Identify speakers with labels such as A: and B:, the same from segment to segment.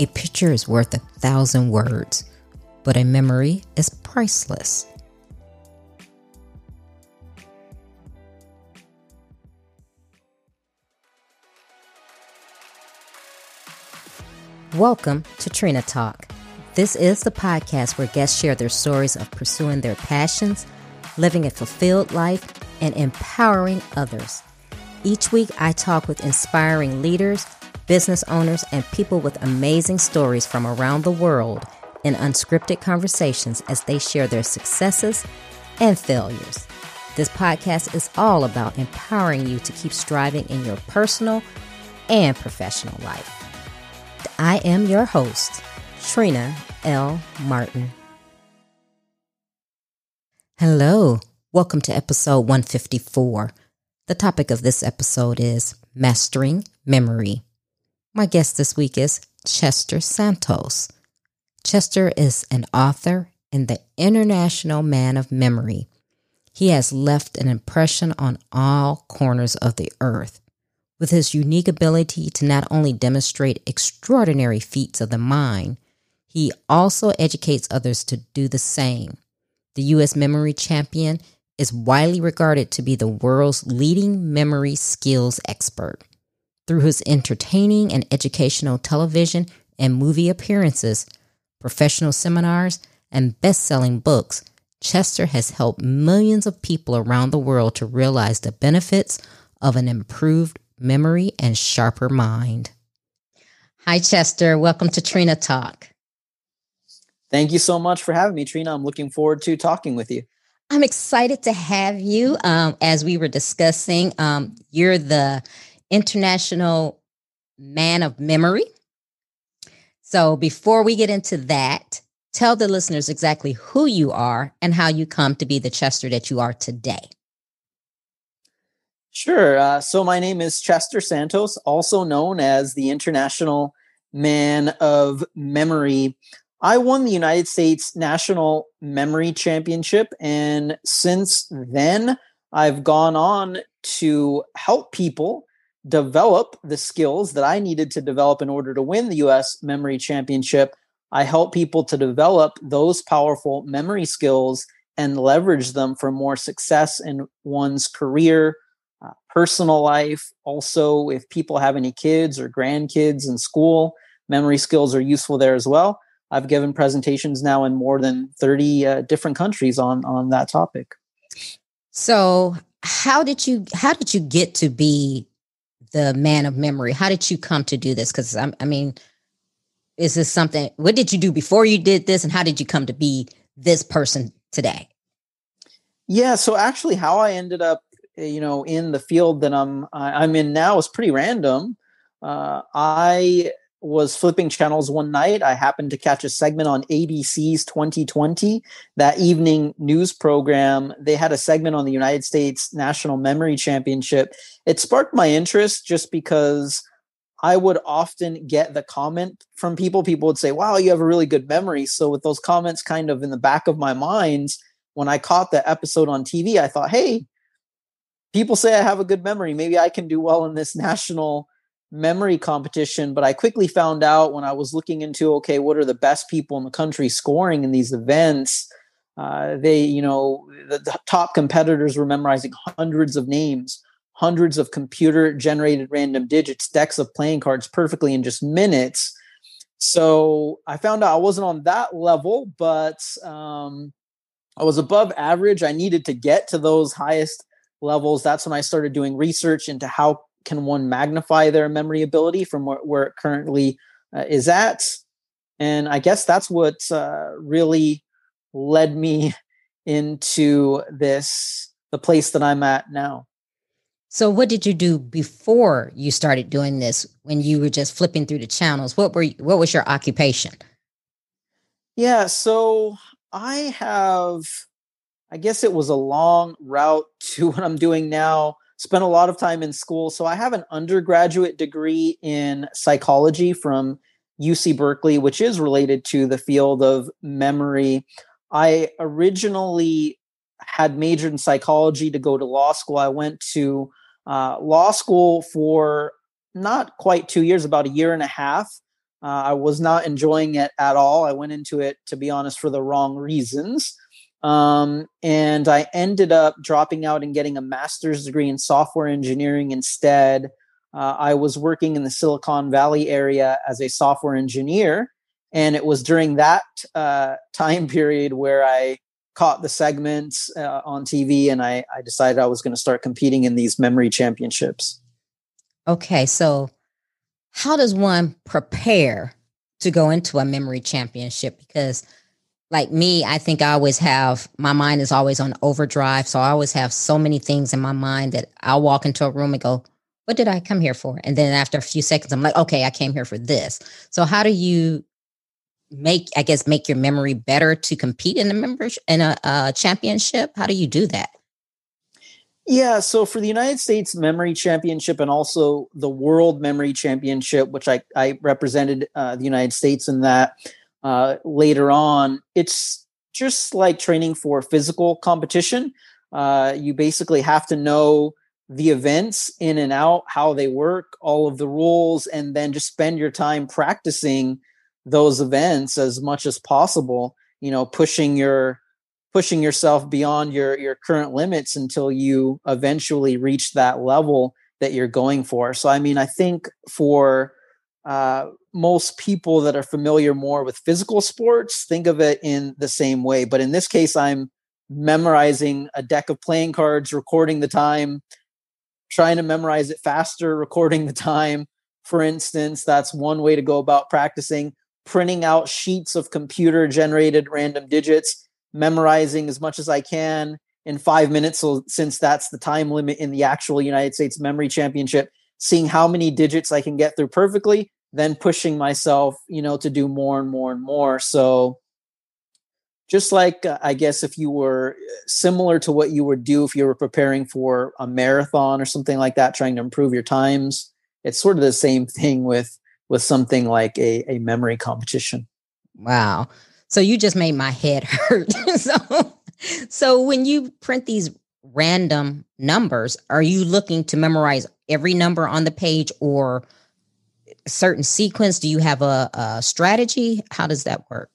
A: A picture is worth a thousand words, but a memory is priceless. Welcome to Trina Talk. This is the podcast where guests share their stories of pursuing their passions, living a fulfilled life, and empowering others. Each week, I talk with inspiring leaders business owners, and people with amazing stories from around the world in unscripted conversations as they share their successes and failures. This podcast is all about empowering you to keep striving in your personal and professional life. I am your host, Trina L. Martin. Hello, welcome to episode 154. The topic of this episode is Mastering Memory. My guest this week is Chester Santos. Chester is an author and the international man of memory. He has left an impression on all corners of the earth. With his unique ability to not only demonstrate extraordinary feats of the mind, he also educates others to do the same. The U.S. memory champion is widely regarded to be the world's leading memory skills expert. Through his entertaining and educational television and movie appearances, professional seminars, and best selling books, Chester has helped millions of people around the world to realize the benefits of an improved memory and sharper mind. Hi, Chester. Welcome to Trina Talk.
B: Thank you so much for having me, Trina. I'm looking forward to talking with you.
A: I'm excited to have you. Um, as we were discussing, um, you're the International Man of Memory. So before we get into that, tell the listeners exactly who you are and how you come to be the Chester that you are today.
B: Sure. Uh, so my name is Chester Santos, also known as the International Man of Memory. I won the United States National Memory Championship, and since then, I've gone on to help people develop the skills that I needed to develop in order to win the US Memory Championship. I help people to develop those powerful memory skills and leverage them for more success in one's career, uh, personal life. Also, if people have any kids or grandkids in school, memory skills are useful there as well. I've given presentations now in more than 30 uh, different countries on on that topic.
A: So, how did you how did you get to be the man of memory. How did you come to do this? Because I, mean, is this something? What did you do before you did this, and how did you come to be this person today?
B: Yeah, so actually, how I ended up, eh, you know, in the field that I'm I'm in now is pretty random. Uh, I was flipping channels one night. I happened to catch a segment on ABC's 2020, that evening news program. They had a segment on the United States National Memory Championship. It sparked my interest just because I would often get the comment from people. People would say, Wow, you have a really good memory. So, with those comments kind of in the back of my mind, when I caught the episode on TV, I thought, Hey, people say I have a good memory. Maybe I can do well in this national memory competition, but I quickly found out when I was looking into okay, what are the best people in the country scoring in these events? Uh, they, you know, the, the, top competitors were memorizing hundreds of names, hundreds of computer generated random digits, decks of playing cards perfectly in just minutes. So I found out I wasn't on that level, but um, I was above average. I needed to get to those highest levels. That's when I started doing research into how can one magnify their memory ability from where, where it currently uh, is at? And I guess that's what uh, really led me into this, the place that I'm at now.
A: So, what did you do before you started doing this? When you were just flipping through the channels, what were you, what was your occupation?
B: Yeah, so I have, I guess it was a long route to what I'm doing now spent a lot of time in school. So I have an undergraduate degree in psychology from UC Berkeley, which is related to the field of memory. I originally had majored in psychology to go to law school. I went to uh, law school for not quite two years, about a year and a half. Uh, I was not enjoying it at all. I went into it, to be honest, for the wrong reasons. Um, and I ended up dropping out and getting a master's degree in software engineering instead. Uh, I was working in the Silicon Valley area as a software engineer. And it was during that uh, time period where I caught the segments uh, on TV and I, I decided I was going to start competing in these memory championships.
A: Okay. So, how does one prepare to go into a memory championship? Because like me, I think I always have my mind is always on overdrive. So I always have so many things in my mind that I'll walk into a room and go, What did I come here for? And then after a few seconds, I'm like, Okay, I came here for this. So how do you make, I guess, make your memory better to compete in a membership in a, a championship? How do you do that?
B: Yeah, so for the United States Memory Championship and also the World Memory Championship, which I, I represented uh, the United States in that, uh, later on, it's just like training for physical competition. Uh, you basically have to know the events in and out, how they work, all of the rules, and then just spend your time practicing those events as much as possible. You know, pushing your pushing yourself beyond your your current limits until you eventually reach that level that you're going for. So, I mean, I think for uh, most people that are familiar more with physical sports think of it in the same way. But in this case, I'm memorizing a deck of playing cards, recording the time, trying to memorize it faster, recording the time. For instance, that's one way to go about practicing. Printing out sheets of computer generated random digits, memorizing as much as I can in five minutes. So, since that's the time limit in the actual United States Memory Championship, seeing how many digits I can get through perfectly then pushing myself, you know, to do more and more and more. So just like uh, I guess if you were uh, similar to what you would do if you were preparing for a marathon or something like that, trying to improve your times, it's sort of the same thing with with something like a, a memory competition.
A: Wow. So you just made my head hurt. so so when you print these random numbers, are you looking to memorize every number on the page or certain sequence? Do you have a, a strategy? How does that work?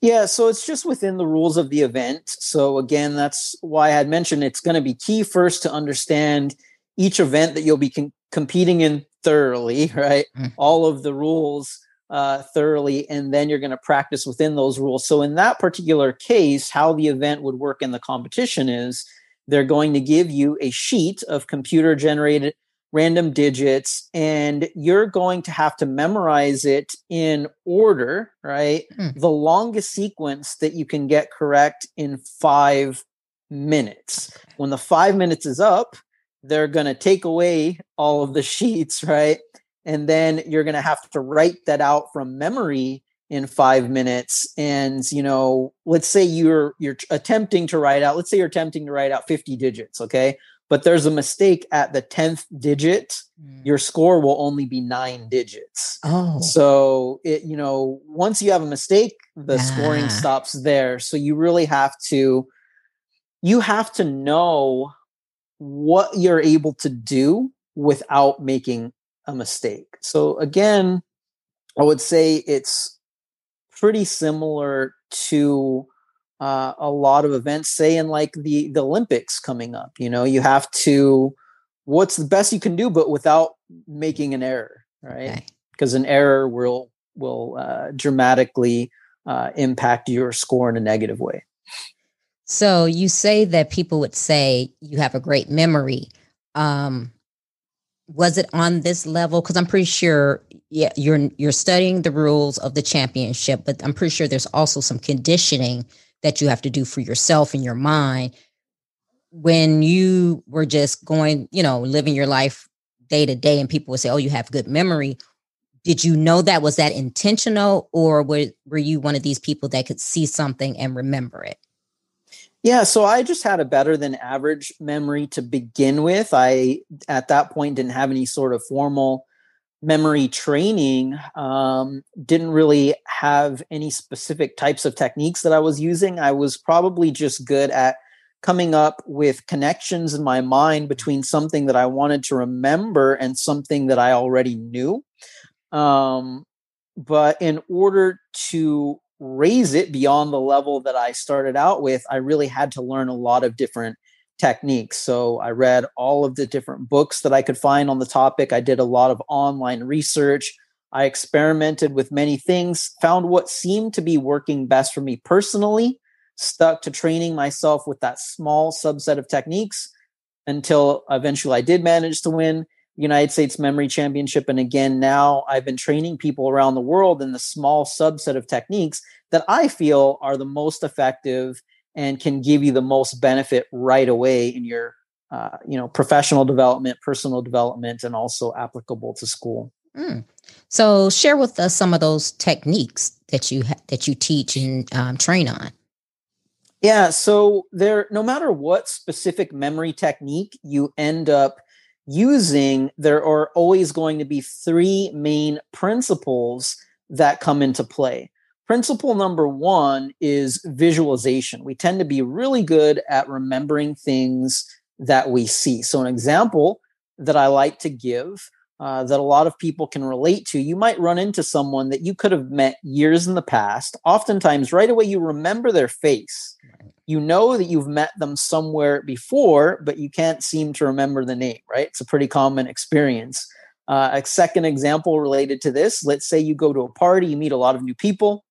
B: Yeah, so it's just within the rules of the event. So again, that's why I had mentioned it's going to be key first to understand each event that you'll be competing in thoroughly, right? Mm. All of the rules uh, thoroughly, and then you're going to practice within those rules. So in that particular case, how the event would work in the competition is they're going to give you a sheet of computer generated random digits and you're going to have to memorize it in order, right? Mm. The longest sequence that you can get correct in five minutes. When the five minutes is up, they're going to take away all of the sheets, right? And then you're going to have to write that out from memory in five minutes and you know let's say you're you're attempting to write out let's say you're attempting to write out 50 digits okay but there's a mistake at the 10th digit mm. your score will only be nine digits.
A: Oh.
B: So it you know once you have a mistake the scoring stops there. So you really have to you have to know what you're able to do without making a mistake. So again i would say it's pretty similar to uh, a lot of events, say in like the the Olympics coming up. You know, you have to what's the best you can do, but without making an error, right? Because okay. an error will will uh, dramatically uh, impact your score in a negative way.
A: So you say that people would say you have a great memory. Um, was it on this level? Because I'm pretty sure, yeah, you're you're studying the rules of the championship, but I'm pretty sure there's also some conditioning that you have to do for yourself and your mind when you were just going, you know, living your life day to day and people would say, Oh, you have good memory. Did you know that? Was that intentional or were, were you one of these people that could see something and remember it?
B: Yeah, so I just had a better than average memory to begin with. I, at that point, didn't have any sort of formal memory training um, didn't really have any specific types of techniques that I was using. I was probably just good at coming up with connections in my mind between something that I wanted to remember and something that I already knew. Um, but in order to raise it beyond the level that I started out with, I really had to learn a lot of different techniques. So I read all of the different books that I could find on the topic. I did a lot of online research. I experimented with many things, found what seemed to be working best for me personally, stuck to training myself with that small subset of techniques until eventually I did manage to win the United States Memory Championship. And again, now I've been training people around the world in the small subset of techniques that I feel are the most effective and can give you the most benefit right away in your uh, you know professional development personal development and also applicable to school. Mm.
A: so share with us some of those techniques that you ha- that you teach and um, train on.
B: Yeah so there no matter what specific memory technique you end up using there are always going to be three main principles that come into play Principle number one is visualization. We tend to be really good at remembering things that we see. So, an example that I like to give uh, that a lot of people can relate to, you might run into someone that you could have met years in the past. Oftentimes, right away, you remember their face. You know that you've met them somewhere before, but you can't seem to remember the name, right? It's a pretty common experience. Uh, a second example related to this let's say you go to a party, you meet a lot of new people.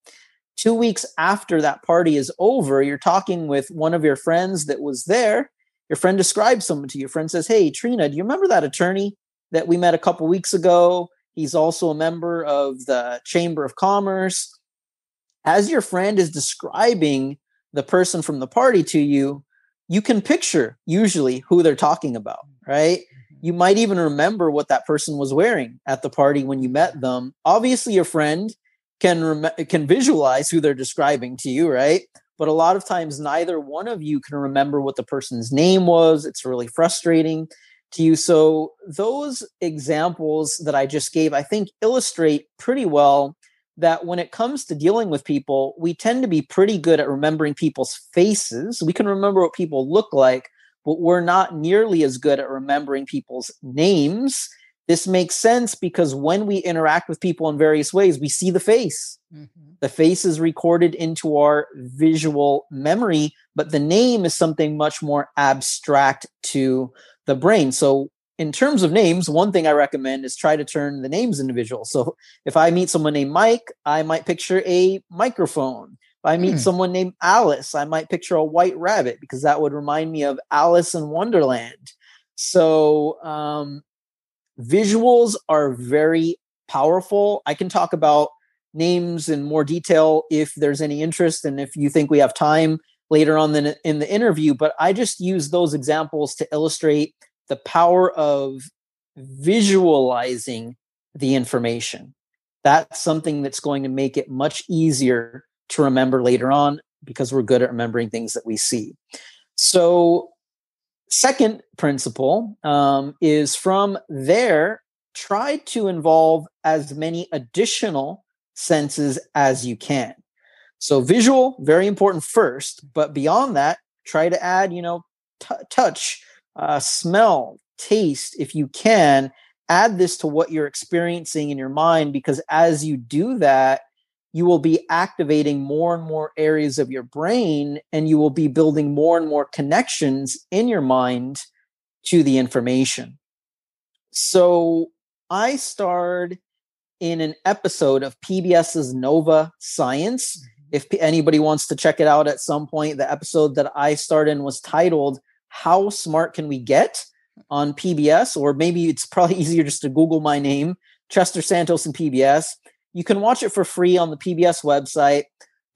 B: Two weeks after that party is over, you're talking with one of your friends that was there. Your friend describes someone to you. Your friend says, Hey, Trina, do you remember that attorney that we met a couple weeks ago? He's also a member of the Chamber of Commerce. As your friend is describing the person from the party to you, you can picture usually who they're talking about, right? You might even remember what that person was wearing at the party when you met them. Obviously, your friend can rem- can visualize who they're describing to you, right? But a lot of times, neither one of you can remember what the person's name was. It's really frustrating to you. So those examples that I just gave, I think, illustrate pretty well that when it comes to dealing with people, we tend to be pretty good at remembering people's faces. We can remember what people look like, we're not nearly as good at remembering people's names. This makes sense because when we interact with people in various ways, we see the face. Mm-hmm. The face is recorded into our visual memory, but the name is something much more abstract to the brain. So, in terms of names, one thing I recommend is try to turn the names into visual. So, if I meet someone named Mike, I might picture a microphone. If I meet mm. someone named Alice, I might picture a white rabbit because that would remind me of Alice in Wonderland. So um, visuals are very powerful. I can talk about names in more detail if there's any interest and if you think we have time later on in, in the interview. But I just use those examples to illustrate the power of visualizing the information. That's something that's going to make it much easier to remember later on because we're good at remembering things that we see. So, second principle um, is from there, try to involve as many additional senses as you can. So, visual, very important first, but beyond that, try to add, you know, t- touch, uh, smell, taste, if you can. Add this to what you're experiencing in your mind because as you do that, you will be activating more and more areas of your brain and you will be building more and more connections in your mind to the information. So I starred in an episode of PBS's Nova Science. Mm-hmm. If anybody wants to check it out at some point, the episode that I starred in was titled How Smart Can We Get on PBS? Or maybe it's probably easier just to Google my name, Chester Santos and PBS. You can watch it for free on the PBS website.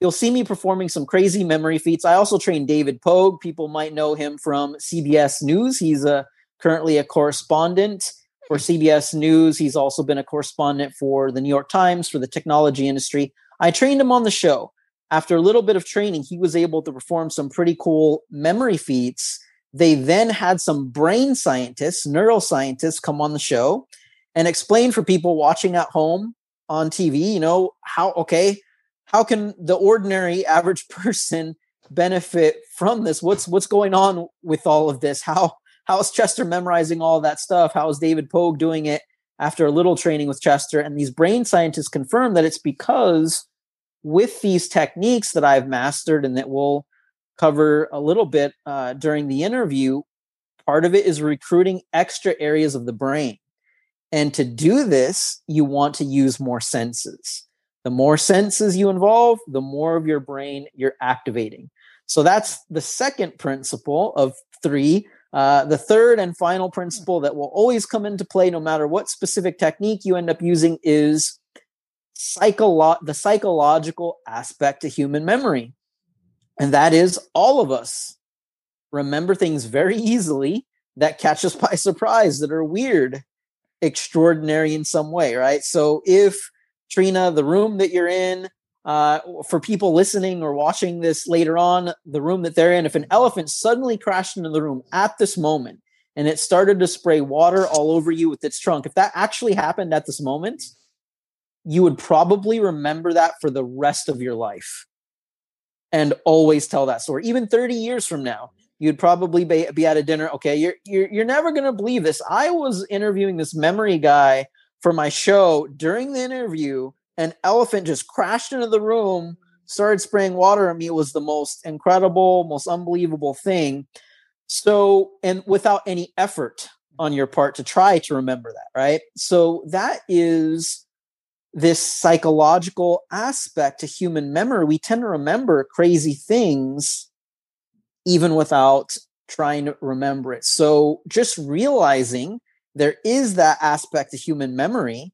B: You'll see me performing some crazy memory feats. I also train David Pogue. People might know him from CBS News. He's a, currently a correspondent for CBS News. He's also been a correspondent for the New York Times for the technology industry. I trained him on the show. After a little bit of training, he was able to perform some pretty cool memory feats. They then had some brain scientists, neuroscientists come on the show and explain for people watching at home on TV, you know, how okay, how can the ordinary average person benefit from this? What's what's going on with all of this? How how is Chester memorizing all that stuff? How is David Pogue doing it? after a little training with Chester. And these brain scientists confirm that it's because with these techniques that I've mastered and that we'll cover a little bit uh, during the interview, part of it is recruiting extra areas of the brain. And to do this, you want to use more senses. The more senses you involve, the more of your brain you're activating. So that's the second principle of three. Uh, the third and final principle that will always come into play, no matter what specific technique you end up using, is psycholo- the psychological aspect to human memory. And that is all of us remember things very easily that catch us by surprise, that are weird, extraordinary in some way, right? So if Trina, the room that you're in, uh, for people listening or watching this later on, the room that they're in, if an elephant suddenly crashed into the room at this moment and it started to spray water all over you with its trunk, if that actually happened at this moment, you would probably remember that for the rest of your life and always tell that story. Even 30 years from now, you'd probably be, be at a dinner. Okay, you're, you're, you're never to believe this. I was interviewing this memory guy for my show. During the interview, an elephant just crashed into the room, started spraying water on me. It was the most incredible, most unbelievable thing. So, and without any effort on your part to try to remember that, right? So, that is this psychological aspect to human memory. We tend to remember crazy things even without trying to remember it. So, just realizing there is that aspect of human memory,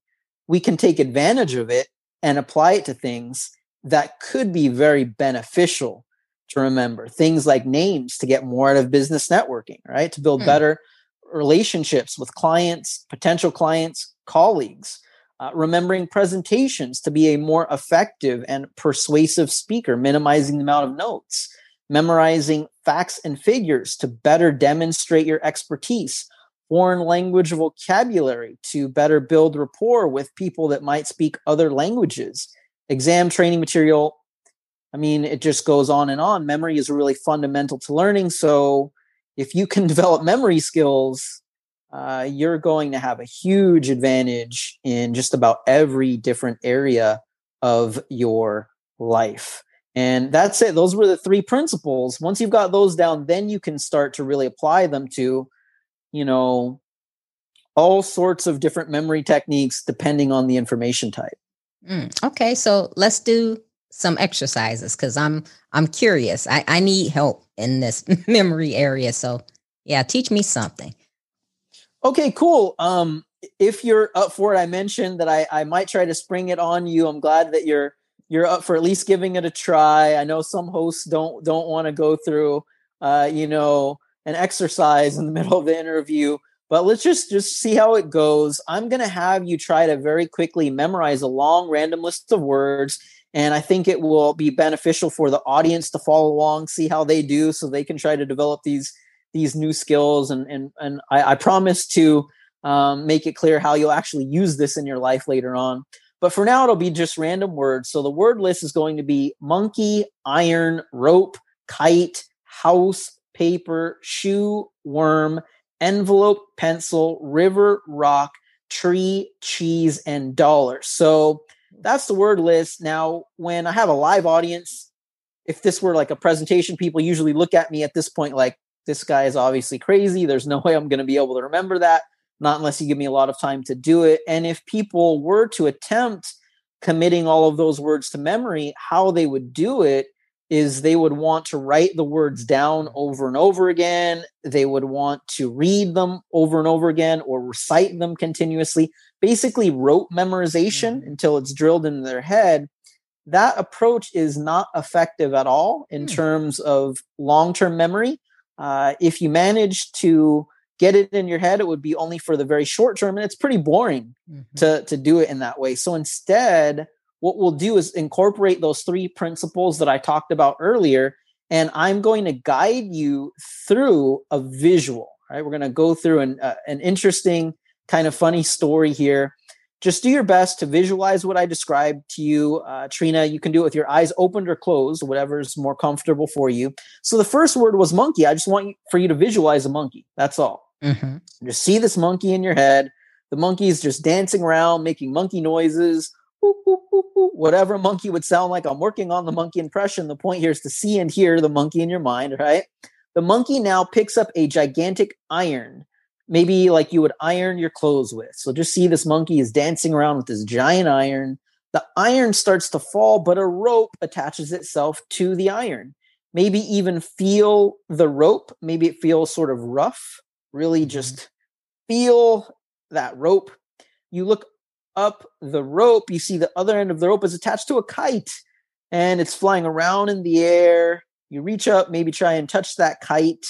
B: we can take advantage of it and apply it to things that could be very beneficial to remember. Things like names to get more out of business networking, right? To build hmm. better relationships with clients, potential clients, colleagues. Uh, remembering presentations to be a more effective and persuasive speaker, minimizing the amount of notes, memorizing facts and figures to better demonstrate your expertise, foreign language vocabulary to better build rapport with people that might speak other languages, exam training material. I mean, it just goes on and on. Memory is really fundamental to learning. So, if you can develop memory skills, uh, you're going to have a huge advantage in just about every different area of your life. And that's it. Those were the three principles. Once you've got those down, then you can start to really apply them to you know, all sorts of different memory techniques depending on the information type.
A: Mm, okay, so let's do some exercises because I'm I'm curious. I, I need help in this memory area. So yeah, teach me something.
B: Okay, cool. Um, if you're up for it, I mentioned that I, I might try to spring it on you. I'm glad that you're you're up for at least giving it a try. I know some hosts don't don't want to go through uh, you know, an exercise in the middle of the interview but let's just just see how it goes i'm to have you try to very quickly memorize a long random list of words and i think it will be beneficial for the audience to follow along see how they do so they can try to develop these these new skills and and and i, I promise to um, make it clear how you'll actually use this in your life later on but for now it'll be just random words so the word list is going to be monkey iron rope kite house paper, shoe, worm, envelope, pencil, river, rock, tree, cheese, and dollar. So that's the word list. Now, when I have a live audience, if this were like a presentation, people usually look at me at this point like, this guy is obviously crazy. There's no way I'm going to be able to remember that, not unless you give me a lot of time to do it. And if people were to attempt committing all of those words to memory, how they would do it is they would want to write the words down over and over again. They would want to read them over and over again or recite them continuously. Basically, rote memorization mm-hmm. until it's drilled into their head. That approach is not effective at all in mm-hmm. terms of long term memory. Uh, if you manage to get it in your head, it would be only for the very short term, and it's pretty boring mm-hmm. to, to do it in that way. So instead, what we'll do is incorporate those three principles that I talked about earlier. And I'm going to guide you through a visual, right? We're going to go through an, uh, an interesting, kind of funny story here. Just do your best to visualize what I described to you. Uh, Trina, you can do it with your eyes opened or closed, whatever's more comfortable for you. So the first word was monkey. I just want you, for you to visualize a monkey. That's all. Mm-hmm. Just see this monkey in your head. The monkey is just dancing around, making monkey noises, whatever monkey would sound like. I'm working on the monkey impression. The point here is to see and hear the monkey in your mind, right? The monkey now picks up a gigantic iron, maybe like you would iron your clothes with. So just see this monkey is dancing around with this giant iron. The iron starts to fall, but a rope attaches itself to the iron. Maybe even feel the rope. Maybe it feels sort of rough. Really mm-hmm. just feel that rope. You look up the rope, you see the other end of the rope is attached to a kite and it's flying around in the air. You reach up, maybe try and touch that kite.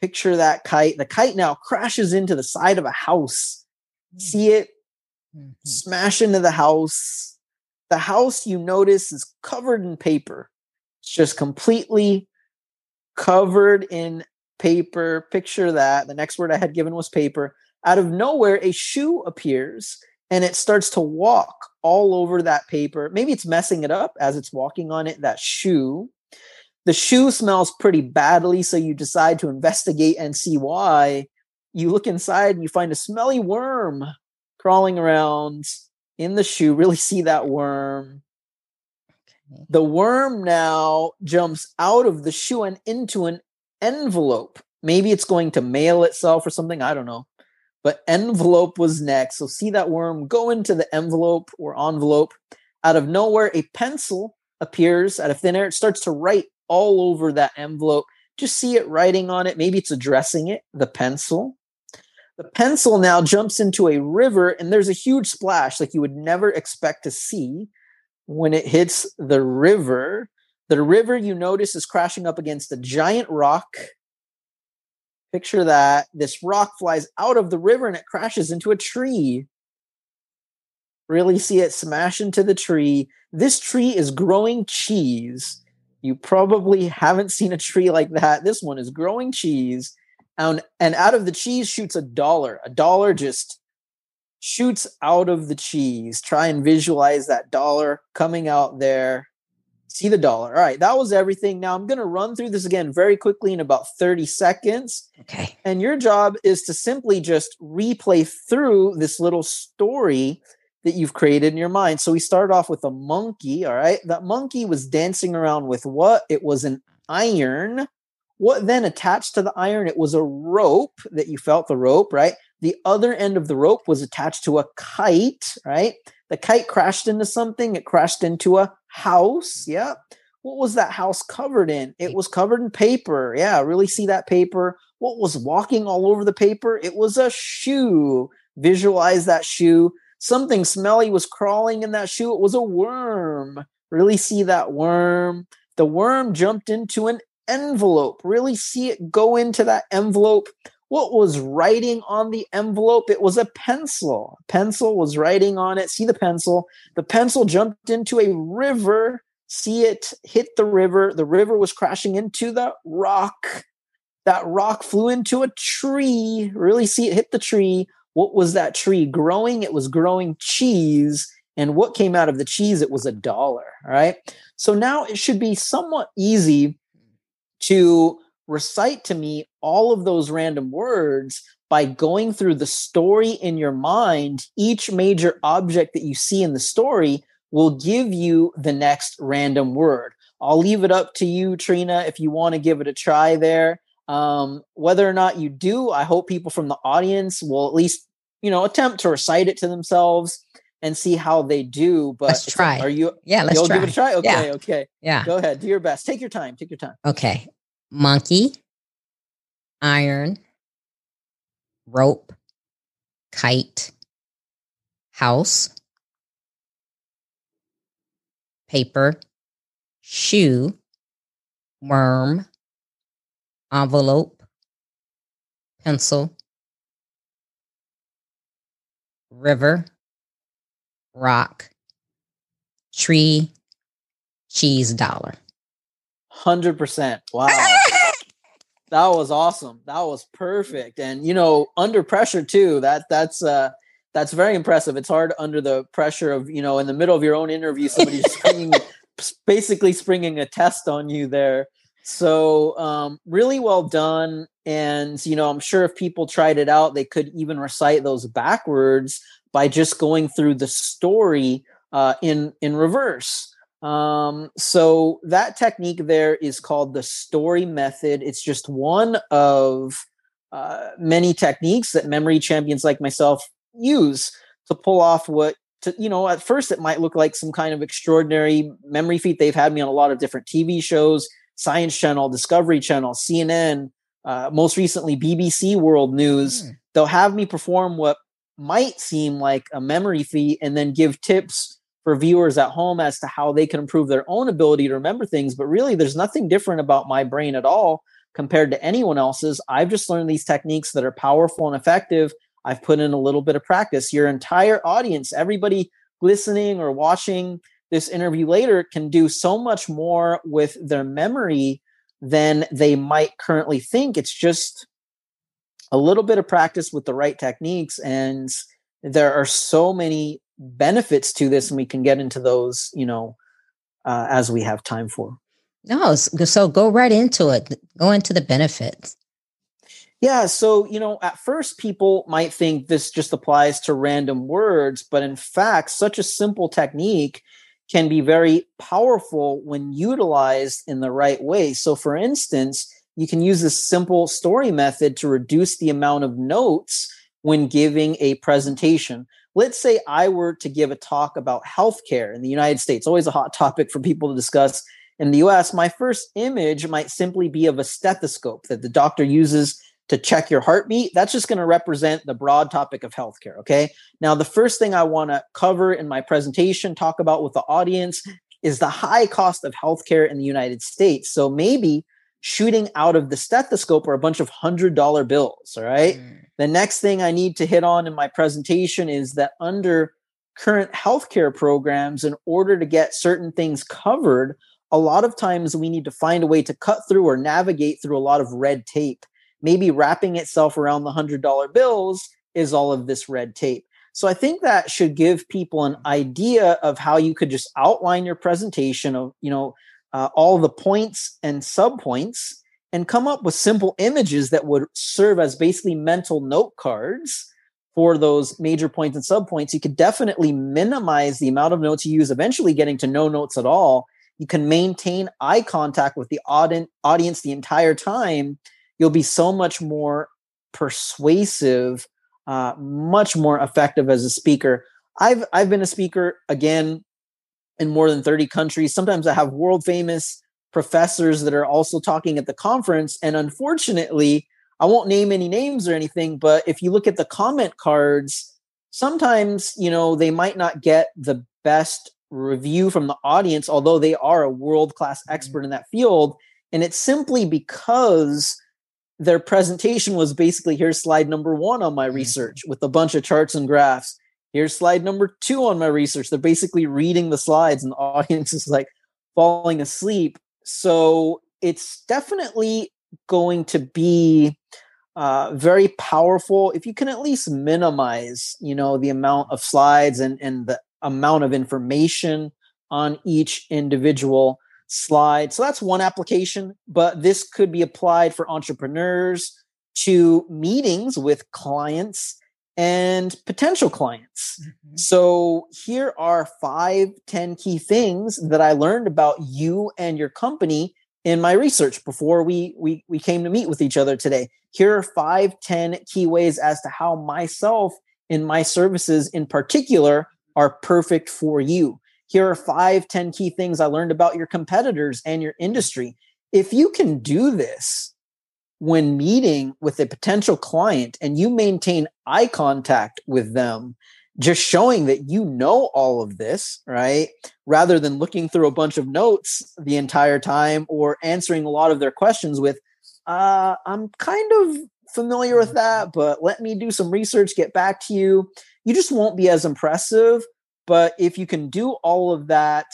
B: Picture that kite. The kite now crashes into the side of a house. Hmm. See it mm-hmm. smash into the house. The house you notice is covered in paper. It's just completely covered in paper. Picture that. The next word I had given was paper. Out of nowhere, a shoe appears and it starts to walk all over that paper. Maybe it's messing it up as it's walking on it, that shoe. The shoe smells pretty badly, so you decide to investigate and see why. You look inside and you find a smelly worm crawling around in the shoe. Really see that worm. The worm now jumps out of the shoe and into an envelope. Maybe it's going to mail itself or something. I don't know but envelope was next. So see that worm go into the envelope or envelope. Out of nowhere, a pencil appears out of thin air. It starts to write all over that envelope. Just see it writing on it. Maybe it's addressing it, the pencil. The pencil now jumps into a river, and there's a huge splash like you would never expect to see when it hits the river. The river, you notice, is crashing up against a giant rock Picture that this rock flies out of the river and it crashes into a tree. Really see it smash into the tree. This tree is growing cheese. You probably haven't seen a tree like that. This one is growing cheese. And, and out of the cheese shoots a dollar. A dollar just shoots out of the cheese. Try and visualize that dollar coming out there see the dollar. All right, that was everything. Now I'm going to run through this again very quickly in about 30 seconds.
A: Okay.
B: And your job is to simply just replay through this little story that you've created in your mind. So we start off with a monkey. All right. That monkey was dancing around with what? It was an iron. What then attached to the iron? It was a rope that you felt the rope, right? The other end of the rope was attached to a kite, right? The kite crashed into something. It crashed into a house. Yeah. What was that house covered in? It was covered in paper. Yeah. Really see that paper. What was walking all over the paper? It was a shoe. Visualize that shoe. Something smelly was crawling in that shoe. It was a worm. Really see that worm. The worm jumped into an envelope. Really see it go into that envelope what was writing on the envelope? It was a pencil. Pencil was writing on it. See the pencil. The pencil jumped into a river. See it hit the river. The river was crashing into the rock. That rock flew into a tree. Really see it hit the tree. What was that tree growing? It was growing cheese. And what came out of the cheese? It was a dollar. All right. So now it should be somewhat easy to recite to me all of those random words by going through the story in your mind. Each major object that you see in the story will give you the next random word. I'll leave it up to you, Trina, if you want to give it a try there. Um, whether or not you do, I hope people from the audience will at least, you know, attempt to recite it to themselves and see how they do. But
A: let's try.
B: Are you?
A: Yeah, let's
B: you'll
A: try.
B: give it a try. Okay,
A: yeah.
B: okay.
A: Yeah.
B: Go ahead. Do your best. Take your time. Take your time.
A: Okay monkey, iron, rope, kite, house, paper, shoe, worm, envelope, pencil, river, rock, tree, cheese dollar.
B: Hundred percent. Wow. That was awesome. That was perfect. And you know, under pressure too. That that's uh that's very impressive. It's hard under the pressure of you know in the middle of your own interview, somebody springing, basically springing a test on you there. So um, really well done. And, you know, I'm sure if people tried it out, they could even recite those backwards by just going through the story uh, in, in reverse. Um, so that technique there is called the story method. It's just one of uh, many techniques that memory champions like myself use to pull off what to you know at first it might look like some kind of extraordinary memory feat they've had me on a lot of different tv shows science channel discovery channel cnn uh, most recently bbc world news mm. they'll have me perform what might seem like a memory feat and then give tips for viewers at home as to how they can improve their own ability to remember things but really there's nothing different about my brain at all compared to anyone else's i've just learned these techniques that are powerful and effective I've put in a little bit of practice. Your entire audience, everybody listening or watching this interview later, can do so much more with their memory than they might currently think. It's just a little bit of practice with the right techniques. And there are so many benefits to this, and we can get into those, you know, uh, as we have time for.
A: No, so go right into it. Go into the benefits.
B: Yeah. So, you know, at first people might think this just applies to random words, but in fact, such a simple technique can be very powerful when utilized in the right way. So, for instance, you can use this simple story method to reduce the amount of notes when giving a presentation. Let's say I were to give a talk about healthcare in the United States, always a hot topic for people to discuss in the US. My first image might simply be of a stethoscope that the doctor uses to check your heartbeat, that's just going to represent the broad topic of healthcare. Okay. Now, the first thing I want to cover in my presentation, talk about with the audience, is the high cost of healthcare in the United States. So maybe shooting out of the stethoscope are a bunch of hundred dollar bills. All right. Mm. The next thing I need to hit on in my presentation is that under current healthcare programs, in order to get certain things covered, a lot of times we need to find a way to cut through or navigate through a lot of red tape maybe wrapping itself around the $100 bills is all of this red tape. So I think that should give people an idea of how you could just outline your presentation of, you know, uh, all the points and subpoints and come up with simple images that would serve as basically mental note cards for those major points and subpoints. You could definitely minimize the amount of notes you use, eventually getting to no notes at all. You can maintain eye contact with the audience the entire time you'll be so much more persuasive, uh, much more effective as a speaker. I've I've been a speaker again in more than 30 countries. Sometimes I have world famous professors that are also talking at the conference. And unfortunately, I won't name any names or anything, but if you look at the comment cards, sometimes, you know, they might not get the best review from the audience, although they are a world class mm-hmm. expert in that field. And it's simply because their presentation was basically here's slide number one on my mm-hmm. research with a bunch of charts and graphs. Here's slide number two on my research. They're basically reading the slides, and the audience is like falling asleep. So it's definitely going to be uh, very powerful if you can at least minimize, you know, the amount of slides and and the amount of information on each individual slide. So that's one application, but this could be applied for entrepreneurs to meetings with clients and potential clients. Mm-hmm. So here are five, 10 key things that I learned about you and your company in my research before we, we, we came to meet with each other today. Here are five, 10 key ways as to how myself and my services in particular are perfect for you here are five, 10 key things I learned about your competitors and your industry. If you can do this when meeting with a potential client and you maintain eye contact with them, just showing that you know all of this, right? Rather than looking through a bunch of notes the entire time or answering a lot of their questions with, uh, I'm kind of familiar with that, but let me do some research, get back to you. You just won't be as impressive but if you can do all of that,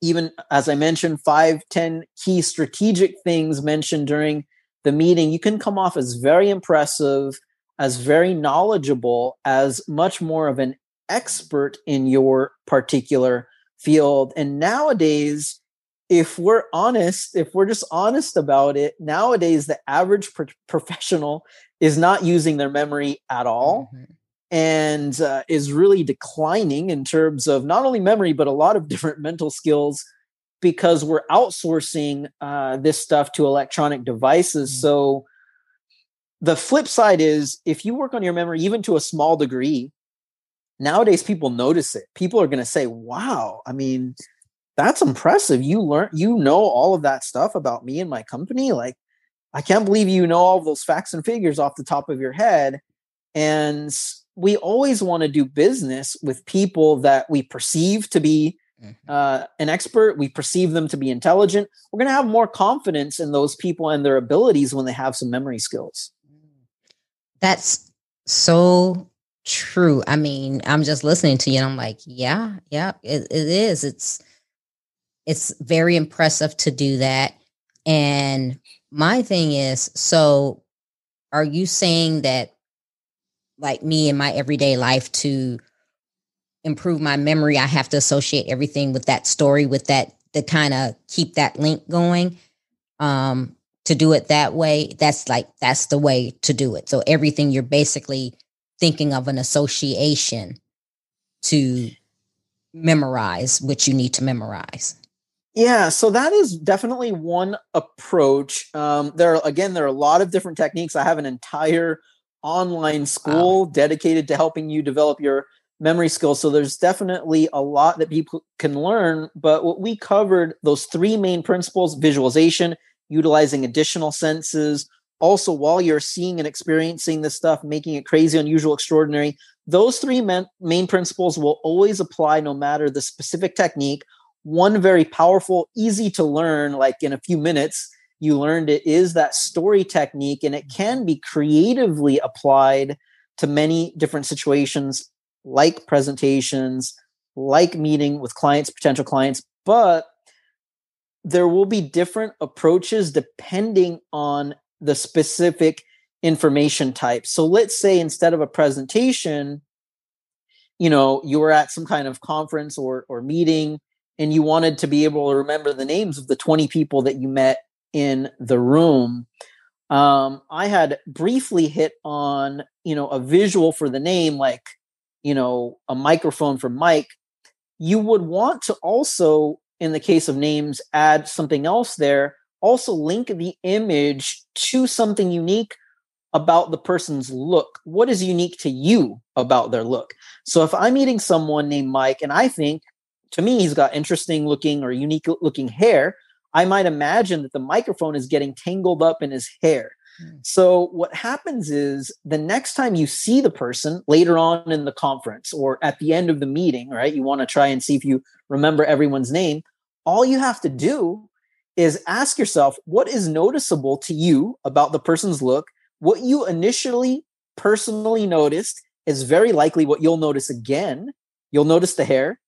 B: even as I mentioned, five, ten key strategic things mentioned during the meeting, you can come off as very impressive, as very knowledgeable, as much more of an expert in your particular field. And nowadays, if we're honest, if we're just honest about it, nowadays the average pro- professional is not using their memory at all mm-hmm. and uh, is really declining in terms of not only memory, but a lot of different mental skills because we're outsourcing uh, this stuff to electronic devices. Mm-hmm. So the flip side is if you work on your memory, even to a small degree, nowadays people notice it. People are going to say, wow, I mean, that's impressive. You learn, you know, all of that stuff about me and my company. Like, I can't believe you know all of those facts and figures off the top of your head. And we always want to do business with people that we perceive to be. Uh, an expert. We perceive them to be intelligent. We're going to have more confidence in those people and their abilities when they have some memory skills.
A: That's so true. I mean, I'm just listening to you and I'm like, yeah, yeah, it, it is. It's it's very impressive to do that. And my thing is, so are you saying that like me in my everyday life to improve my memory, I have to associate everything with that story, with that to kind of keep that link going. Um, to do it that way, that's like that's the way to do it. So everything you're basically thinking of an association to memorize what you need to memorize.
B: Yeah, so that is definitely one approach. Um, there are again, there are a lot of different techniques. I have an entire online school wow. dedicated to helping you develop your memory skills. So there's definitely a lot that people can learn. But what we covered, those three main principles: visualization, utilizing additional senses, also while you're seeing and experiencing this stuff making it crazy unusual extraordinary those three main, main principles will always apply no matter the specific technique one very powerful easy to learn like in a few minutes you learned it is that story technique and it can be creatively applied to many different situations like presentations like meeting with clients potential clients but there will be different approaches depending on the specific information type. So let's say instead of a presentation, you know, you were at some kind of conference or or meeting and you wanted to be able to remember the names of the 20 people that you met in the room. Um, I had briefly hit on, you know, a visual for the name, like, you know, a microphone for Mike. You would want to also, in the case of names, add something else there also link the image to something unique about the person's look. What is unique to you about their look? So if I'm meeting someone named Mike and I think to me he's got interesting looking or unique looking hair, I might imagine that the microphone is getting tangled up in his hair. Mm. So what happens is the next time you see the person later on in the conference or at the end of the meeting, right? You want to try and see if you remember everyone's name. All you have to do is ask yourself what is noticeable to you about the person's look. What you initially personally noticed is very likely what you'll notice again. You'll notice the hair.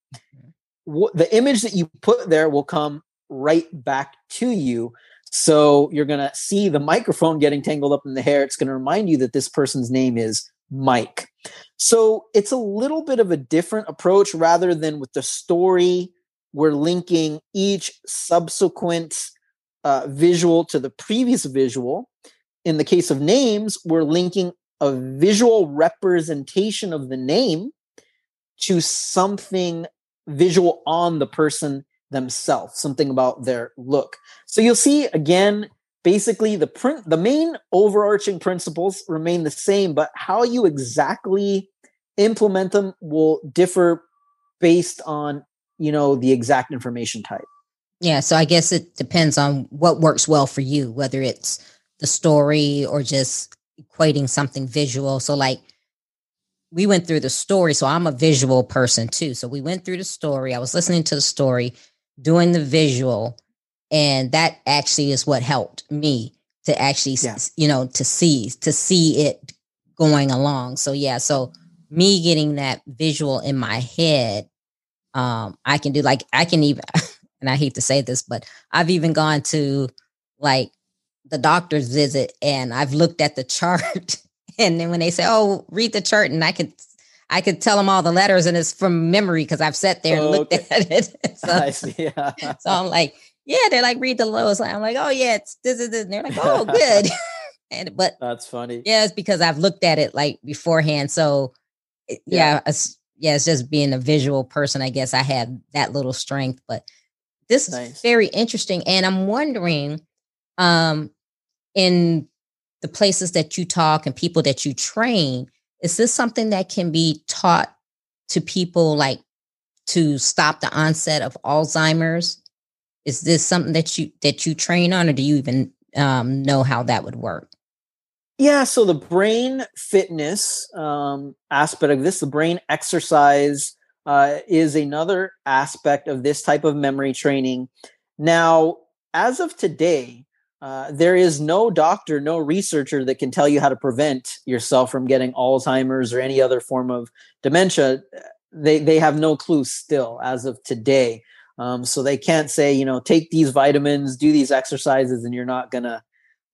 B: What, the image that you put there will come right back to you. So you're going to see the microphone getting tangled up in the hair. It's going to remind you that this person's name is Mike. So it's a little bit of a different approach rather than with the story we're linking each subsequent uh, visual to the previous visual. In the case of names, we're linking a visual representation of the name to something visual on the person themselves, something about their look. So you'll see again, basically the print, the main overarching principles remain the same, but how you exactly implement them will differ based on you know the exact information type.
A: Yeah so i guess it depends on what works well for you whether it's the story or just equating something visual. So like we went through the story so i'm a visual person too. So we went through the story i was listening to the story doing the visual and that actually is what helped me to actually yeah. you know to see to see it going along so yeah so me getting that visual in my head um i can do like i can even and i hate to say this but i've even gone to like the doctor's visit and i've looked at the chart and then when they say oh read the chart and i could i could tell them all the letters and it's from memory because i've sat there and oh, looked okay. at it so,
B: I see. Yeah.
A: so i'm like Yeah, they're like read the lows. I'm like, oh yeah, it's this is this. And they're like, oh good. and but
B: that's funny.
A: Yeah, it's because I've looked at it like beforehand. So yeah, yeah, it's, yeah, it's just being a visual person. I guess I have that little strength, but this nice. is very interesting. And I'm wondering, um, in the places that you talk and people that you train, is this something that can be taught to people like to stop the onset of Alzheimer's? Is this something that you that you train on, or do you even um, know how that would work?
B: Yeah, so the brain fitness um, aspect of this, the brain exercise, uh, is another aspect of this type of memory training. Now, as of today, uh, there is no doctor, no researcher that can tell you how to prevent yourself from getting Alzheimer's or any other form of dementia. They they have no clue still as of today. Um, so they can't say, you know, take these vitamins, do these exercises, and you're not gonna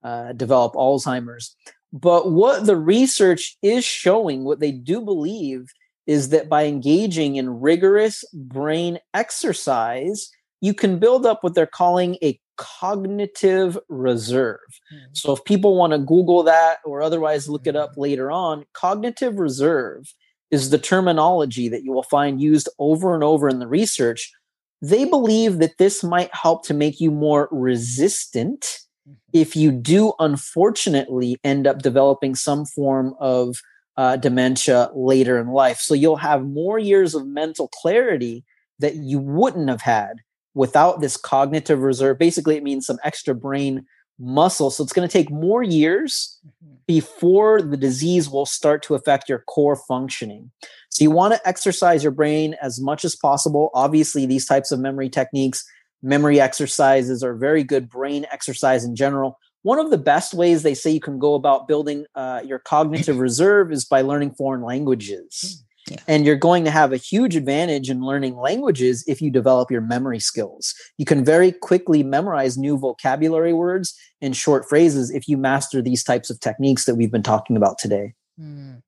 B: uh, develop Alzheimer's. But what the research is showing, what they do believe, is that by engaging in rigorous brain exercise, you can build up what they're calling a cognitive reserve. Mm-hmm. So if people want to Google that or otherwise look it up hmm. later on, cognitive reserve is the terminology that you will find used over and over in the research. They believe that this might help to make you more resistant mm-hmm. if you do unfortunately end up developing some form of uh, dementia later in life. So you'll have more years of mental clarity that you wouldn't have had without this cognitive reserve. Basically, it means some extra brain muscle. So it's going to take more years mm-hmm. before the disease will start to affect your core functioning. So you want to exercise your brain as much as possible. Obviously, these types of memory techniques, memory exercises are very good brain exercise in general. One of the best ways they say you can go about building uh, your cognitive reserve is by learning foreign languages. Yeah. And you're going to have a huge advantage in learning languages if you develop your memory skills. You can very quickly memorize new vocabulary words and short phrases if you master these types of techniques that we've been talking about today. Mm.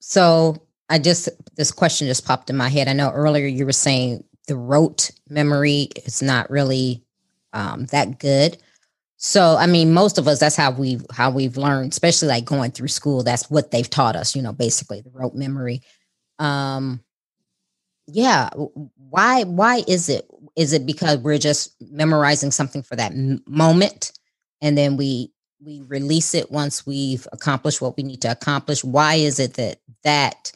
A: So, I just, this question just popped in my head. I know earlier you were saying the rote memory is not really um, that good. So, I mean, most of us, that's how we've how we've learned, especially like going through school. That's what they've taught us, you know, basically the rote memory um yeah why why is it is it because we're just memorizing something for that m- moment? And then we we release it once we've accomplished what we need to accomplish. Why is it that that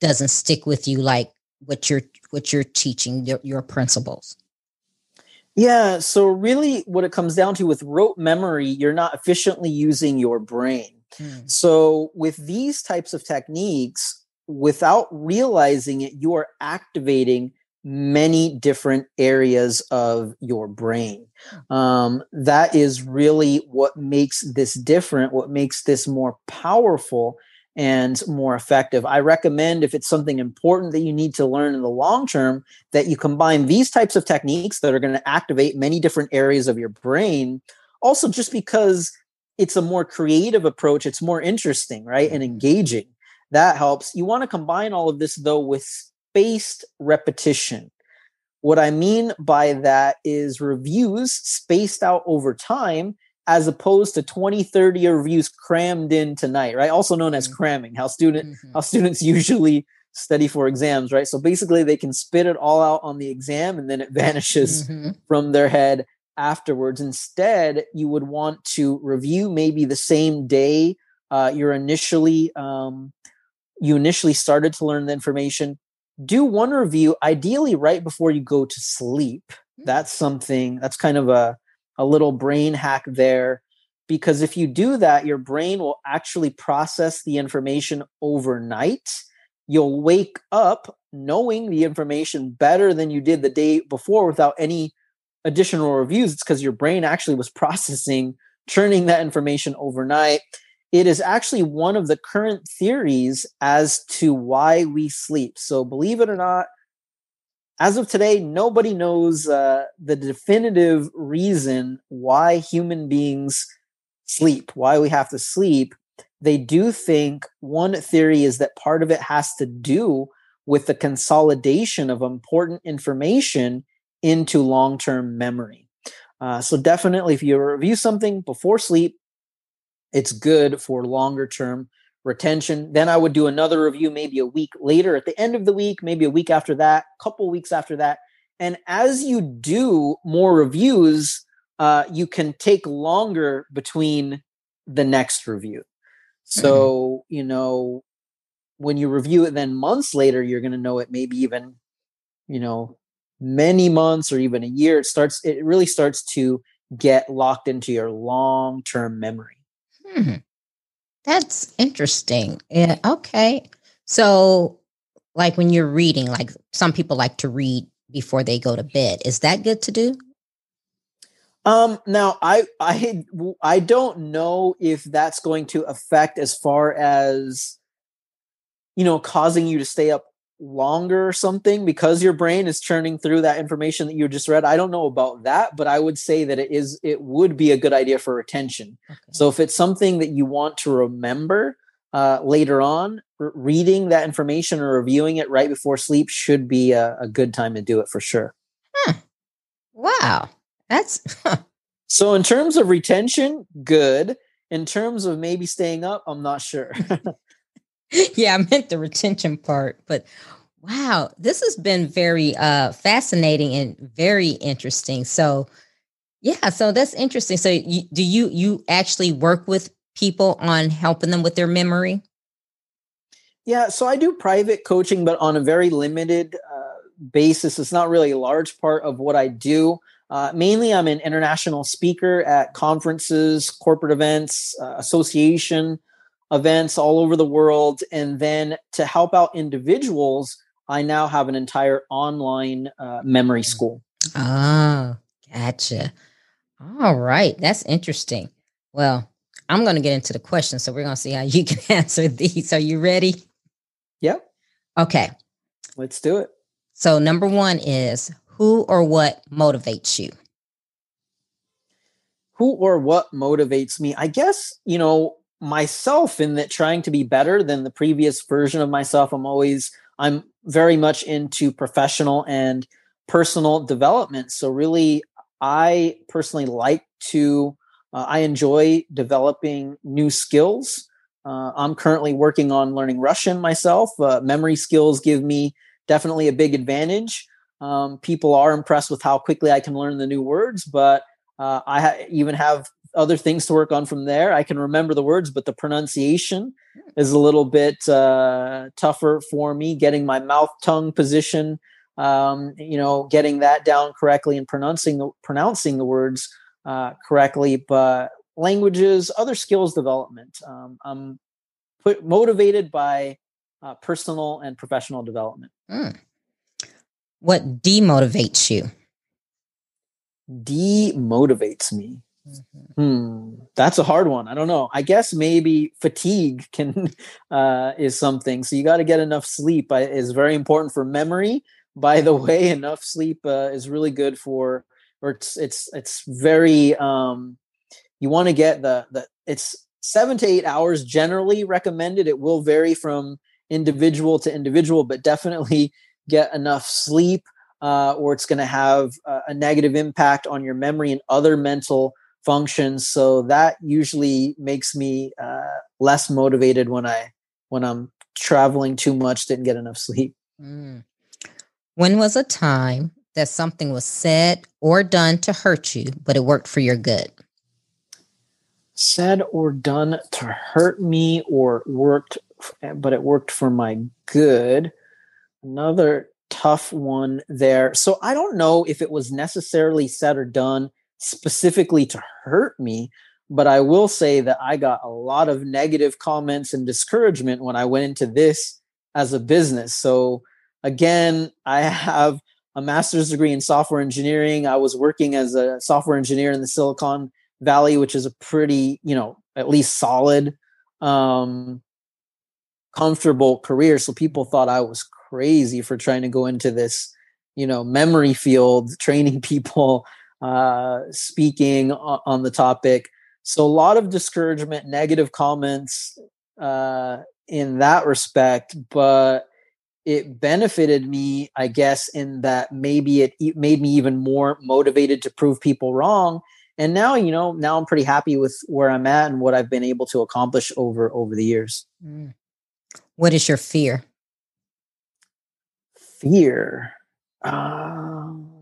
A: doesn't stick with you like what you're what you're teaching your, your principles?
B: Yeah so really what it comes down to with rote memory you're not efficiently using your brain. Hmm. so with these types of techniques without realizing it, you are activating many different areas of your brain. Um, that is really what makes this different, what makes this more powerful and more effective. I recommend if it's something important that you need to learn in the long term, that you combine these types of techniques that are going to activate many different areas of your brain. Also, just because it's a more creative approach, it's more interesting, right? And engaging. That helps. You want to combine all of this though with spaced repetition. What I mean by that is reviews spaced out over time as opposed to 20 30 reviews crammed in tonight right also known as mm-hmm. cramming how student mm-hmm. how students usually study for exams right so basically they can spit it all out on the exam and then it vanishes mm-hmm. from their head afterwards instead you would want to review maybe the same day uh, you're initially um, you initially started to learn the information, do one review, ideally right before you go to sleep. Hmm. That's something that's kind of a, a little brain hack there. Because if you do that, your brain will actually process the information overnight. You'll wake up knowing the information better than you did the day before without any additional reviews. It's because your brain actually was processing, churning that information overnight it is actually one of the current theories as to why we sleep. So, believe it or not, as of today, nobody knows uh, the definitive reason why human beings sleep, why we have to sleep. They do think one theory is that part of it has to do with the consolidation of important information into long term memory. Uh, so definitely, if you review something before sleep, it's good for longer term retention. Then I would do another review maybe a week later, at the end of the week, maybe a week after that, couple weeks after that. And as you do more reviews, uh, you can take longer between the next review. So, mm-hmm. you know, when you review it then months later, you're going to know it maybe even, you know, many months or even a year. It starts, it really starts to get locked into your long term memory.
A: Hmm. That's interesting. Yeah. Okay. So, like when you're reading, like some people like to read before they go to bed. Is that good to do?
B: Um, now I I I don't know if that's going to affect as far as you know causing you to stay up longer or something because your brain is churning through that information that you just read. I don't know about that, but I would say that it is it would be a good idea for retention. Okay. So if it's something that you want to remember uh, later on, r- reading that information or reviewing it right before sleep should be a, a good time to do it for sure.
A: Huh. Wow, that's
B: so. In terms of retention, good. In terms of maybe staying up, I'm not sure.
A: yeah, I meant the retention part, but wow, this has been very uh fascinating and very interesting. So yeah, so that's interesting. So you, do you you actually work with people on helping them with their memory?
B: Yeah, so I do private coaching, but on a very limited uh, basis. It's not really a large part of what I do. Uh, mainly, I'm an international speaker at conferences, corporate events, uh, association events all over the world. And then to help out individuals, I now have an entire online uh, memory mm. school.
A: Oh, gotcha. All right. That's interesting. Well, I'm going to get into the questions. So we're going to see how you can answer these. Are you ready?
B: Yep.
A: Okay.
B: Let's do it.
A: So, number one is who or what motivates you?
B: Who or what motivates me? I guess, you know, myself in that trying to be better than the previous version of myself. I'm always, I'm very much into professional and personal development. So, really, I personally like to, uh, I enjoy developing new skills. Uh, I'm currently working on learning Russian myself. Uh, memory skills give me definitely a big advantage. Um, people are impressed with how quickly I can learn the new words, but uh, I ha- even have other things to work on from there. I can remember the words, but the pronunciation is a little bit uh, tougher for me. Getting my mouth tongue position, um, you know, getting that down correctly and pronouncing the pronouncing the words uh, correctly. But languages, other skills development. Um, I'm put motivated by uh, personal and professional development.
A: Mm. What demotivates you?
B: Demotivates me. Mm-hmm. Hmm, that's a hard one. I don't know. I guess maybe fatigue can uh, is something. So you got to get enough sleep. I, is very important for memory. By the way, enough sleep uh, is really good for, or it's it's it's very. Um, you want to get the the it's seven to eight hours generally recommended. It will vary from individual to individual, but definitely get enough sleep, uh, or it's going to have a, a negative impact on your memory and other mental functions. So that usually makes me uh, less motivated when i when i'm traveling too much didn't get enough sleep. Mm.
A: when was a time that something was said or done to hurt you but it worked for your good?
B: Said or done to hurt me or worked but it worked for my good. Another tough one there so i don't know if it was necessarily said or done specifically to hurt me. But I will say that I got a lot of negative comments and discouragement when I went into this as a business. So, again, I have a master's degree in software engineering. I was working as a software engineer in the Silicon Valley, which is a pretty, you know, at least solid, um, comfortable career. So people thought I was crazy for trying to go into this, you know, memory field, training people uh, speaking on, on, the topic. So a lot of discouragement, negative comments uh, in that respect. But it benefited me, I guess, in that maybe it made me even more motivated to prove people wrong. And now, you know, now I'm pretty happy with where I'm at and what I've been able to accomplish over over the years. Mm.
A: What is your fear?
B: Fear. Um,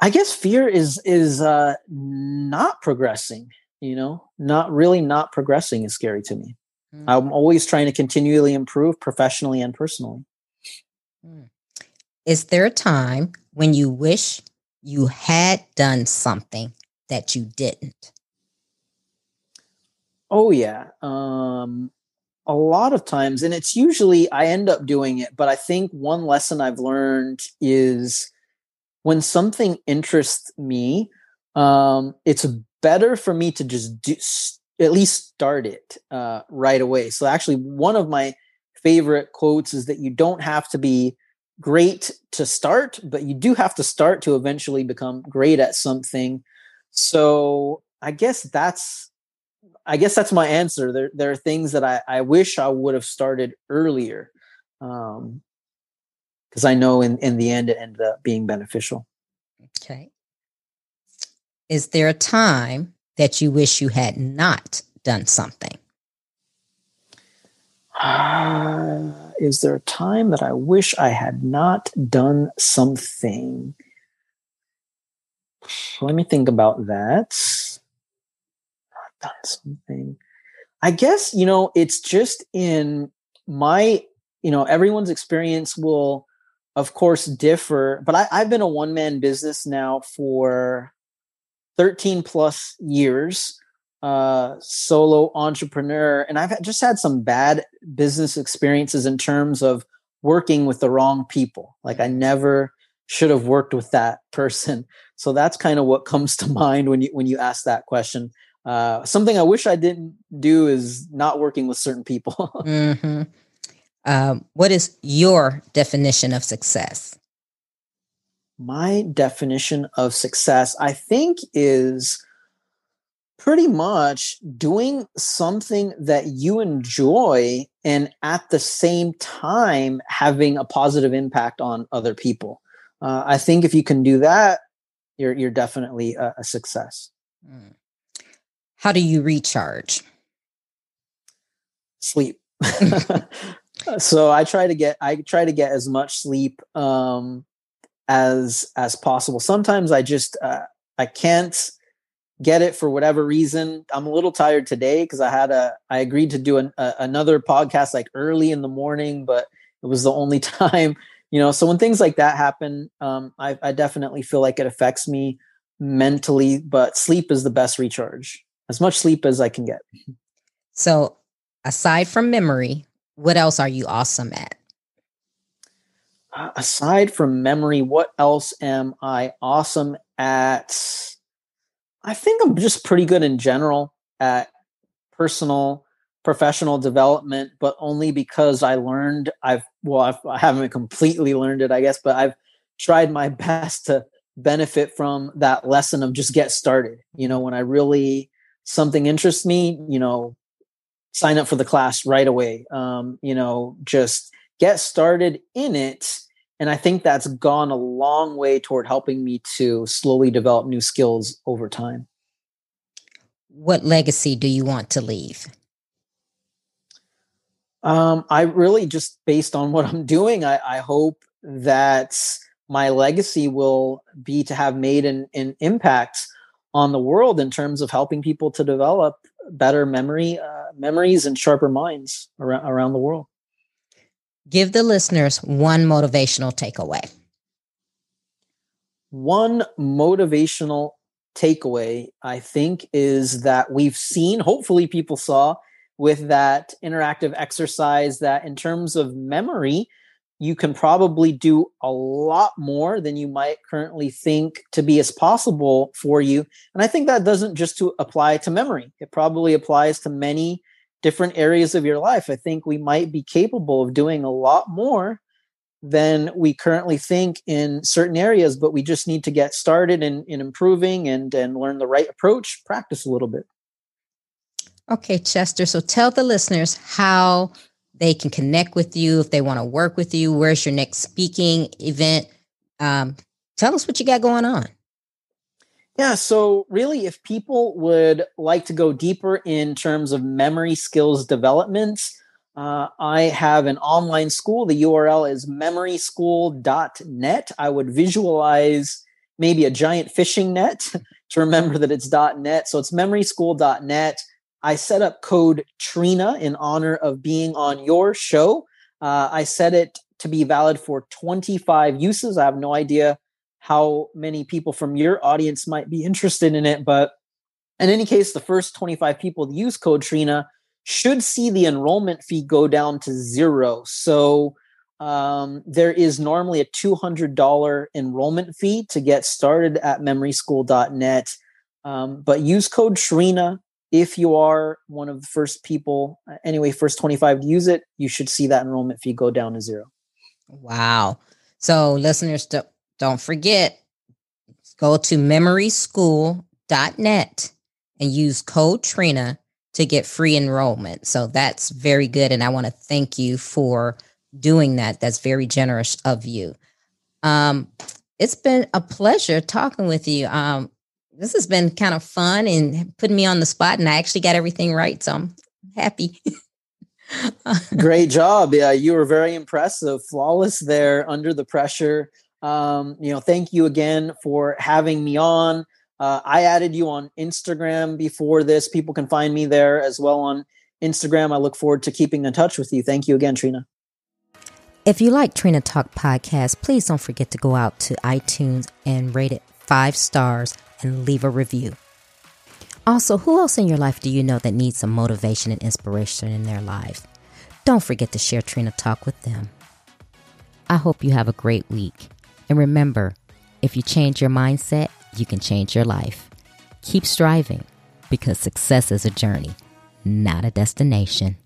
B: I guess fear is is uh, not progressing. You know, not really not progressing is scary to me. Mm. I'm always trying to continually improve professionally and personally.
A: Mm. Is there a time when you wish you had done something that you didn't?
B: Oh yeah. Um a lot of times and it's usually I end up doing it, but I think one lesson I've learned is when something interests me, um it's better for me to just do at least start it uh, right away. So actually, one of my favorite quotes is that you don't have to be great to start, but you do have to start to eventually become great at something. So I guess that's I guess that's my answer. There there are things that I, I wish I would have started earlier. Um because I know in, in the end it ended up being beneficial.
A: Okay. Is there a time that you wish you had not done something?
B: Uh, is there a time that I wish I had not done something? Let me think about that. Done something. I guess, you know, it's just in my, you know, everyone's experience will, of course, differ. But I, I've been a one man business now for 13 plus years uh, solo entrepreneur and i've just had some bad business experiences in terms of working with the wrong people like i never should have worked with that person so that's kind of what comes to mind when you when you ask that question uh, something i wish i didn't do is not working with certain people mm-hmm.
A: um, what is your definition of success
B: my definition of success, I think, is pretty much doing something that you enjoy and at the same time having a positive impact on other people. Uh, I think if you can do that, you're you're definitely a, a success. Mm.
A: How do you recharge?
B: Sleep. so I try to get I try to get as much sleep um, as as possible. Sometimes I just uh, I can't get it for whatever reason. I'm a little tired today because I had a I agreed to do an, a, another podcast like early in the morning, but it was the only time. You know, so when things like that happen, um, I, I definitely feel like it affects me mentally. But sleep is the best recharge. As much sleep as I can get.
A: So, aside from memory, what else are you awesome at?
B: aside from memory, what else am I awesome at? I think I'm just pretty good in general at personal, professional development, but only because I learned. I've well, I've, I haven't completely learned it, I guess, but I've tried my best to benefit from that lesson of just get started. You know, when I really something interests me, you know, sign up for the class right away. Um, you know, just get started in it and i think that's gone a long way toward helping me to slowly develop new skills over time
A: what legacy do you want to leave
B: um, i really just based on what i'm doing i, I hope that my legacy will be to have made an, an impact on the world in terms of helping people to develop better memory uh, memories and sharper minds around, around the world
A: Give the listeners one motivational takeaway.
B: One motivational takeaway, I think, is that we've seen, hopefully, people saw with that interactive exercise that in terms of memory, you can probably do a lot more than you might currently think to be as possible for you. And I think that doesn't just to apply to memory. It probably applies to many different areas of your life. I think we might be capable of doing a lot more than we currently think in certain areas, but we just need to get started in, in improving and, and learn the right approach, practice a little bit.
A: Okay, Chester. So tell the listeners how they can connect with you, if they want to work with you, where's your next speaking event? Um, tell us what you got going on.
B: Yeah, so really, if people would like to go deeper in terms of memory skills development, uh, I have an online school. The URL is memoryschool.net. I would visualize maybe a giant fishing net to remember that it's .net. So it's memoryschool.net. I set up code Trina in honor of being on your show. Uh, I set it to be valid for 25 uses. I have no idea how many people from your audience might be interested in it, but in any case, the first 25 people to use code Trina should see the enrollment fee go down to zero. So um, there is normally a $200 enrollment fee to get started at memoryschool.net. Um, but use code Trina if you are one of the first people, uh, anyway, first 25 to use it, you should see that enrollment fee go down to zero.
A: Wow. So, listeners, don't forget, go to memoryschool.net and use code Trina to get free enrollment. So that's very good. And I want to thank you for doing that. That's very generous of you. Um, it's been a pleasure talking with you. Um, this has been kind of fun and putting me on the spot, and I actually got everything right. So I'm happy.
B: Great job. Yeah, you were very impressive, flawless there under the pressure. Um, you know, thank you again for having me on. Uh, I added you on Instagram before this. People can find me there as well on Instagram. I look forward to keeping in touch with you. Thank you again, Trina.
A: If you like Trina Talk podcast, please don't forget to go out to iTunes and rate it five stars and leave a review. Also, who else in your life do you know that needs some motivation and inspiration in their lives? Don't forget to share Trina Talk with them. I hope you have a great week. And remember, if you change your mindset, you can change your life. Keep striving because success is a journey, not a destination.